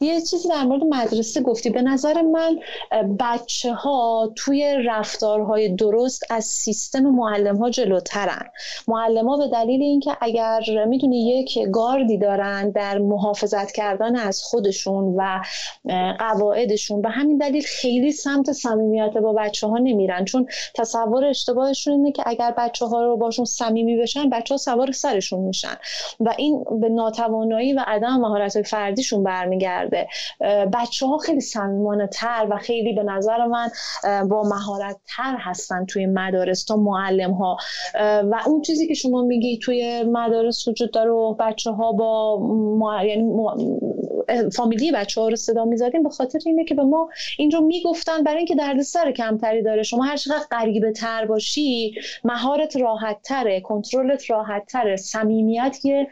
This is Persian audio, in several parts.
یه چیزی در مورد مدرسه گفتی. به نظر من بچه ها توی رفتارهای درست از سیستم معلم ها جلوترن. معلم ها به دلیل اینکه اگر می‌دونی یک گاردی دارن در محافظت کردن از خودشون و قواعدشون به همین دلیل خیلی سمت صمیمیت با بچه ها نمیرن. چون تصور اشتباهشون اینه که اگر بچه ها رو باشون صمیمی بشن بچه ها سوار سرشون میشن. و این به ناتوانایی و عدم مهارت فردیشون برمیگرده. کرده. بچه ها خیلی صمیمانه تر و خیلی به نظر من با مهارت تر هستن توی مدارس تا معلم ها و اون چیزی که شما میگی توی مدارس وجود داره و بچه ها با یعنی فامیلی بچه ها رو صدا می‌زدیم به خاطر اینه که به ما این رو می‌گفتن برای اینکه دردسر کمتری داره. شما هر چقدر غریبه تر باشی مهارت راحت تره کنترلت راحت تره. صمیمیت یه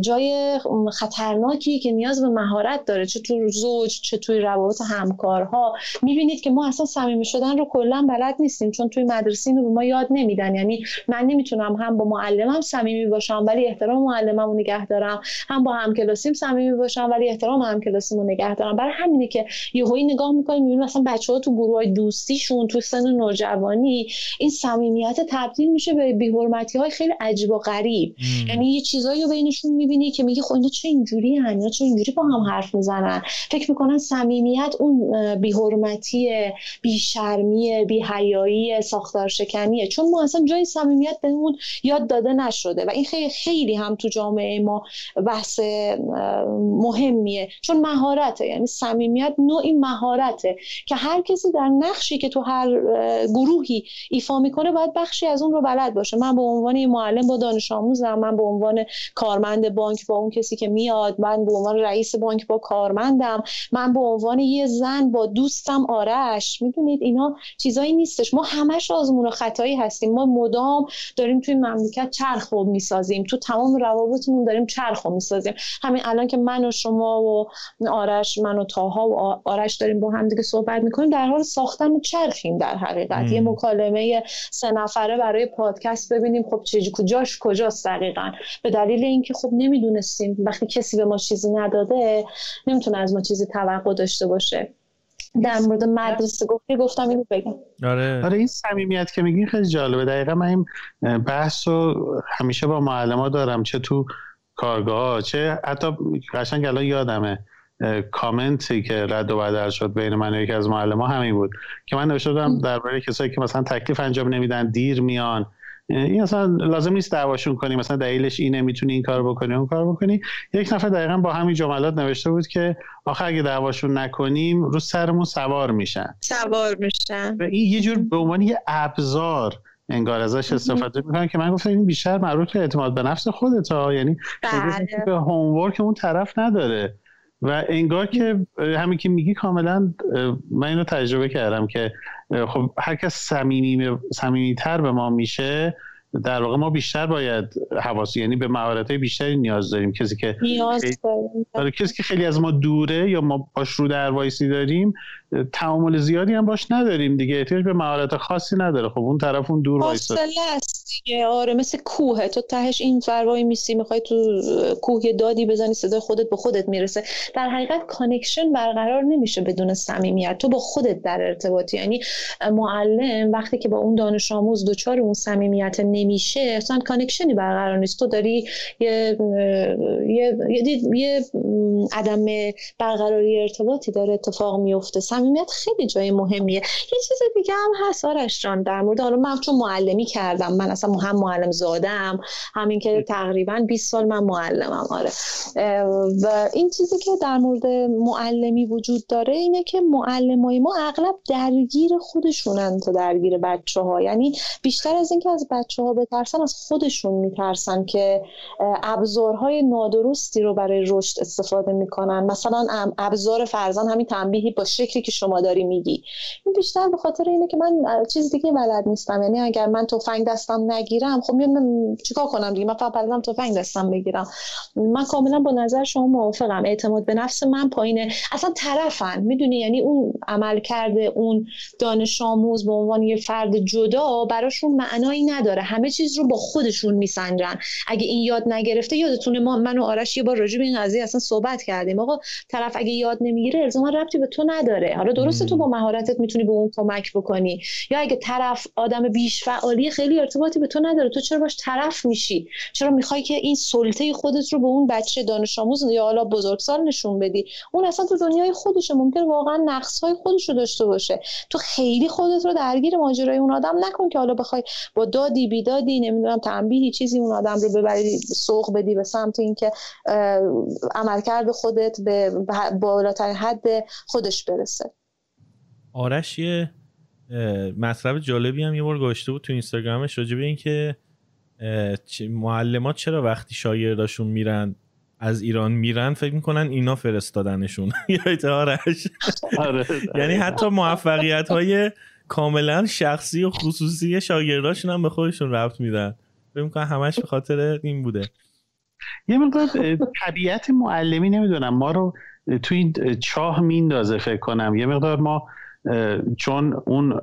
جای خطرناکی که نیاز به مهارت داره. چه تو زوج چه توی روابط همکارها. می‌بینید که ما اصلا صمیمی شدن رو کلا بلد نیستیم چون توی مدرسه اینو به ما یاد نمیدن. یعنی من نمی‌تونم هم با معلمم صمیمی باشم ولی احترام معلممو نگه دارم. هم با همکلاسیم صمیمی باشم ولی احترام همکلاسیمو نگه دارم. برای همینه که یهویی نگاه می‌کنیم می‌بینیم مثلا بچه‌ها تو گروه های دوستیشون تو سن نوجوانی این صمیمیت تبدیل میشه به بی‌حرمتی های خیلی عجیب و غریب. یعنی یه چیزایی رو بینشون می‌بینی که میگی خب اینا چه اینجوری هن؟ چه اینجوری با هم حرف می‌زنن؟ فکر می‌کنن صمیمیت اون بیحرمتی بیشرمی بیحیایی ساختار شکنیه چون ما اصلا جای صمیمیت بهمون یاد داده نشده و این خیلی خیلی هم تو جامعه ما بحث مهمیه. چون مهارته یعنی صمیمیت نوعی مهارته که هر کسی در نقشی که تو هر گروهی ایفا می‌کنه باید بخشی از اون رو بلد باشه. من به عنوان معلم با دانش آموزم من به عنوان کارمند بانک با اون کسی که میاد من به عنوان رئیس بانک با کارمند من به عنوان یه زن با دوستم آرش. می‌دونید اینا چیزایی نیستش. ما همش آزمون و خطایی هستیم. ما مدام داریم توی مملکت چرخ می‌سازیم. تو تمام روابطمون داریم چرخ می‌سازیم. همین الان که من و شما و آرش من و تاها و آرش داریم با هم دیگه صحبت می‌کنیم. در حال ساختن چرخیم در حقیقت. یه مکالمه سه نفره برای پادکست ببینیم. خب چه کجاش کجاست دقیقا؟ به دلیل اینکه خب نمی‌دونستیم. وقتی کسی به ما چیزی نداده نمی‌تونه از ما چیزی توقع داشته باشه. در مورد مدرسه گفتی گفتم اینو بگم. آره. آره این صمیمیت که میگین خیلی جالبه. دقیقا من این بحث رو همیشه با معلم دارم. چه تو کارگاه چه حتی قشنگ الان یادمه کامنتی که رد و بدل شد بین من و یکی از معلم همین بود که من نوشته بودم درباره کسایی که مثلا تکلیف انجام نمیدن دیر میان. این اصلا لازم نیست دعواشون کنی مثلا دلیلش اینه می‌تونی این کار بکنی اون کار بکنی. یک نفر دقیقا با همین جملات نوشته بود که آخه اگه دعواشون نکنیم رو سرمون سوار میشن. سوار میشن. این یه جور به عنوان یه ابزار انگار ازش استفاده می‌کنن که من گفتم این بیشتر مربوط به اعتماد به نفس خودت ها. یعنی. به هومورک اون طرف نداره. و انگار که همین که میگی کاملا من اینو تجربه کردم که خب هر کس صمیمی تر به ما میشه در واقع ما بیشتر باید حواس یعنی به مهارت بیشتری نیاز داریم. کسی که نیاز داریم. آره، کسی که خیلی از ما دوره یا ما باش رو در وایسی داریم تعامل زیادی هم باش نداریم دیگه. احتیاج به مهارت خاصی نداره. خب اون طرف اون دور وایساد. است دیگه. آره مثل کوه. تو تهش این ور وایمیسی می‌خوای تو کوه دادی بزنی صدای خودت به خودت می‌رسه. در حقیقت connection برقرار نمیشه بدون صمیمیت. تو با خودت در ارتباطی. یعنی معلم وقتی که با اون دانش آموز دچار اون صمیمیت نمیشه اصلا connection ی برقرار نیست. تو داری یه یه یه, یه عدم برقراری ارتباطی داره اتفاق میفته صمیمیت خیلی جای مهمیه. یه چیز دیگه هم هست آرش جان در مورد حالا من چون معلمی کردم من اصلا هم معلم زادم همین که تقریبا 20 سال من معلمم آره. و این چیزی که در مورد معلمی وجود داره اینه که معلمای ما اغلب درگیر خودشونن تا درگیر بچه ها یعنی بیشتر از اینکه از بچه ها بترسن از خودشون میترسن که ابزارهای نادرستی رو برای رشد استفاده می‌کنن. مثلا ابزار فرزان همین تنبیهی با شکلی که شما داری میگی. این بیشتر به خاطر اینه که من چیز دیگه بلد نیستم. یعنی اگر من تفنگ دستم نگیرم خب من چیکار کنم دیگه؟ من فقط بلدم تفنگ دستم بگیرم. من کاملا با نظر شما موافقم. اعتماد به نفس من پایینه. اصلا طرفن. می‌دونی؟ یعنی اون عمل کرده اون دانش آموز به عنوان یه فرد جدا براشون معنایی نداره. همه چیز رو با خودشون میسنجن. اگه این یاد نگرفته یادتونه ما من و آرش یه بار راجع به این قضیه اصلا صحبت کردیم. آقا طرف اگه یاد نمی‌گیره الزاما ربطی به تو نداره. حالا درسته تو با مهارتت می‌تونی به اون کمک بکنی. یا اگه طرف آدم بیش فعالی خیلی ارتباطی به تو نداره تو چرا باش طرف میشی؟ چرا می‌خوای که این سلطه خودت رو به اون بچه دانش آموز یا حالا بزرگسال نشون بدی؟ اون اصلا تو دنیای خودشه ممکن واقعا نقص های خودش رو داشته باشه. تو خیلی خودت رو درگیر ماجرای اون آدم نکن که حالا بخوای با دادی بیدادی نمی‌دونم تنبیهی چیزی اون آدم رو ببری سوق بدی به سمت اینکه عملکرد خودت به بالاترین حد خودش برسه. آرش یه مطلب جالبی هم یه بار گذاشته بود تو اینستاگرامش راجع به اینکه معلمات چرا وقتی شاگرداشون میرن از ایران میرن فکر می‌کنن اینا فرستادنشون. یا آرش. آره. یعنی حتی موفقیت های کاملا شخصی و خصوصی شاگرداشون هم به خودشون رفت میدن. فکر می‌کنن همش به خاطر این بوده. یه مقدار طبیعت معلمی نمی‌دونم. ما رو تو این چاه میندازه فکر کنم. یه مقدار ما چون اون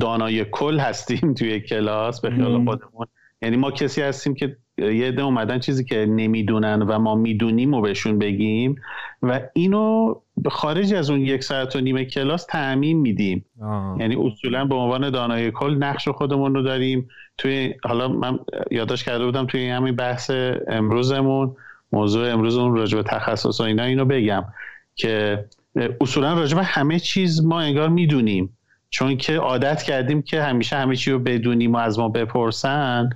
دانای کل هستیم توی کلاس به خیال خودمون. یعنی ما کسی هستیم که یه عده اومدن چیزی که نمی‌دونن و ما می‌دونیم و بهشون بگیم و اینو خارج از اون یک ساعت و نیم کلاس تعمین میدیم. یعنی اصولا به عنوان دانای کل نقش خودمون رو داریم. توی حالا من یادداشت کرده بودم توی همین بحث امروزمون موضوع امروزمون راجع به تخصص و اینا اینو بگم که اصولا راجع به همه چیز ما انگار می‌دونیم. چون که عادت کردیم که همیشه همه چی رو بدونیم و از ما بپرسن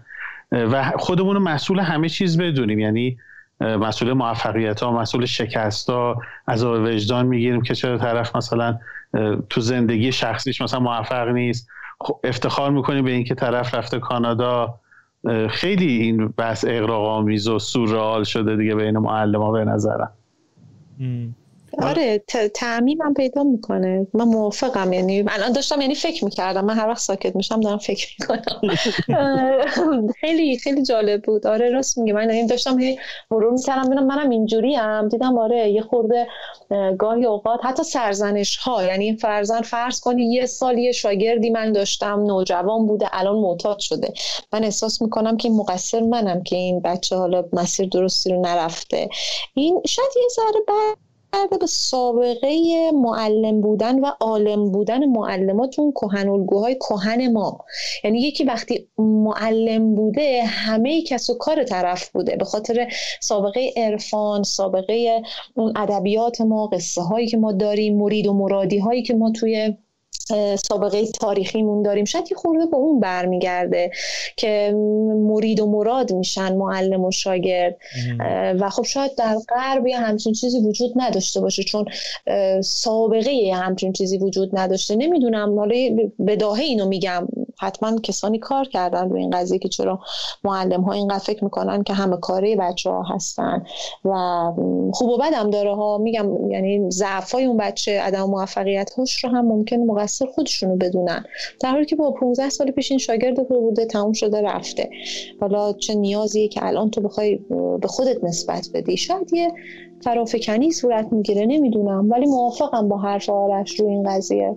و خودمون رو مسئول همه چیز بدونیم. یعنی مسئول موفقیت ها مسئول شکست ها از وجدان می‌گیریم که چرا طرف مثلا تو زندگی شخصیش مثلا موفق نیست. خب افتخار می‌کنیم به اینکه طرف رفته کانادا. خیلی این بحث اقراق آمیز و سورال شده دیگه بین معلم ها به نظرم. آره تعمیمم پیدا می‌کنه. من موافقم یعنی الان داشتم یعنی فکر می‌کردم. من هر وقت ساکت میشم دارم فکر می‌کنم. خیلی خیلی جالب بود. آره راست میگه من این داشتم مرور می‌کردم. ببینم منم اینجوری هم دیدم آره یه خورده گاهی اوقات حتی سرزنش ها یعنی فرزن فرض کنی یه سال یه شاگردی من داشتم نوجوان بوده الان معتاد شده. من احساس می‌کنم که مقصر منم که این بچه حالا مسیر درستی رو نرفته. این شاید یه ذره بعد کرده به سابقه معلم بودن و عالم بودن معلمات اون کهن الگوهای کهن ما. یعنی یکی وقتی معلم بوده همه کس و کار طرف بوده. به خاطر سابقه عرفان سابقه اون ادبیات ما قصه هایی که ما داریم مرید و مرادی هایی که ما توی سابقه تاریخیمون داریم. شاید یه خورده به اون برمیگرده که مرید و مراد میشن معلم و شاگرد. و خب شاید در غرب یه همچین چیزی وجود نداشته باشه چون سابقه یه همچین چیزی وجود نداشته. نمی‌دونم حالا بداهه اینو میگم. حتما کسانی کار کردن روی این قضیه که چرا معلم ها اینقدر فکر می‌کنن که همه کاره بچه ها هستن. و خوب و بدم داره ها. میگم یعنی ضعف های اون بچه عدم موفقیت هاش رو هم ممکن مقصر خودشونو بدونن. در حالی که با 15 سال پیش این شاگرد تو بوده تموم شده رفته. حالا چه نیازیه که الان تو بخوای به خودت نسبت بدی. شاید یه فرافکنی صورت می‌گیره نمی‌دونم. ولی موافقم با حرف آرش روی این قضیه.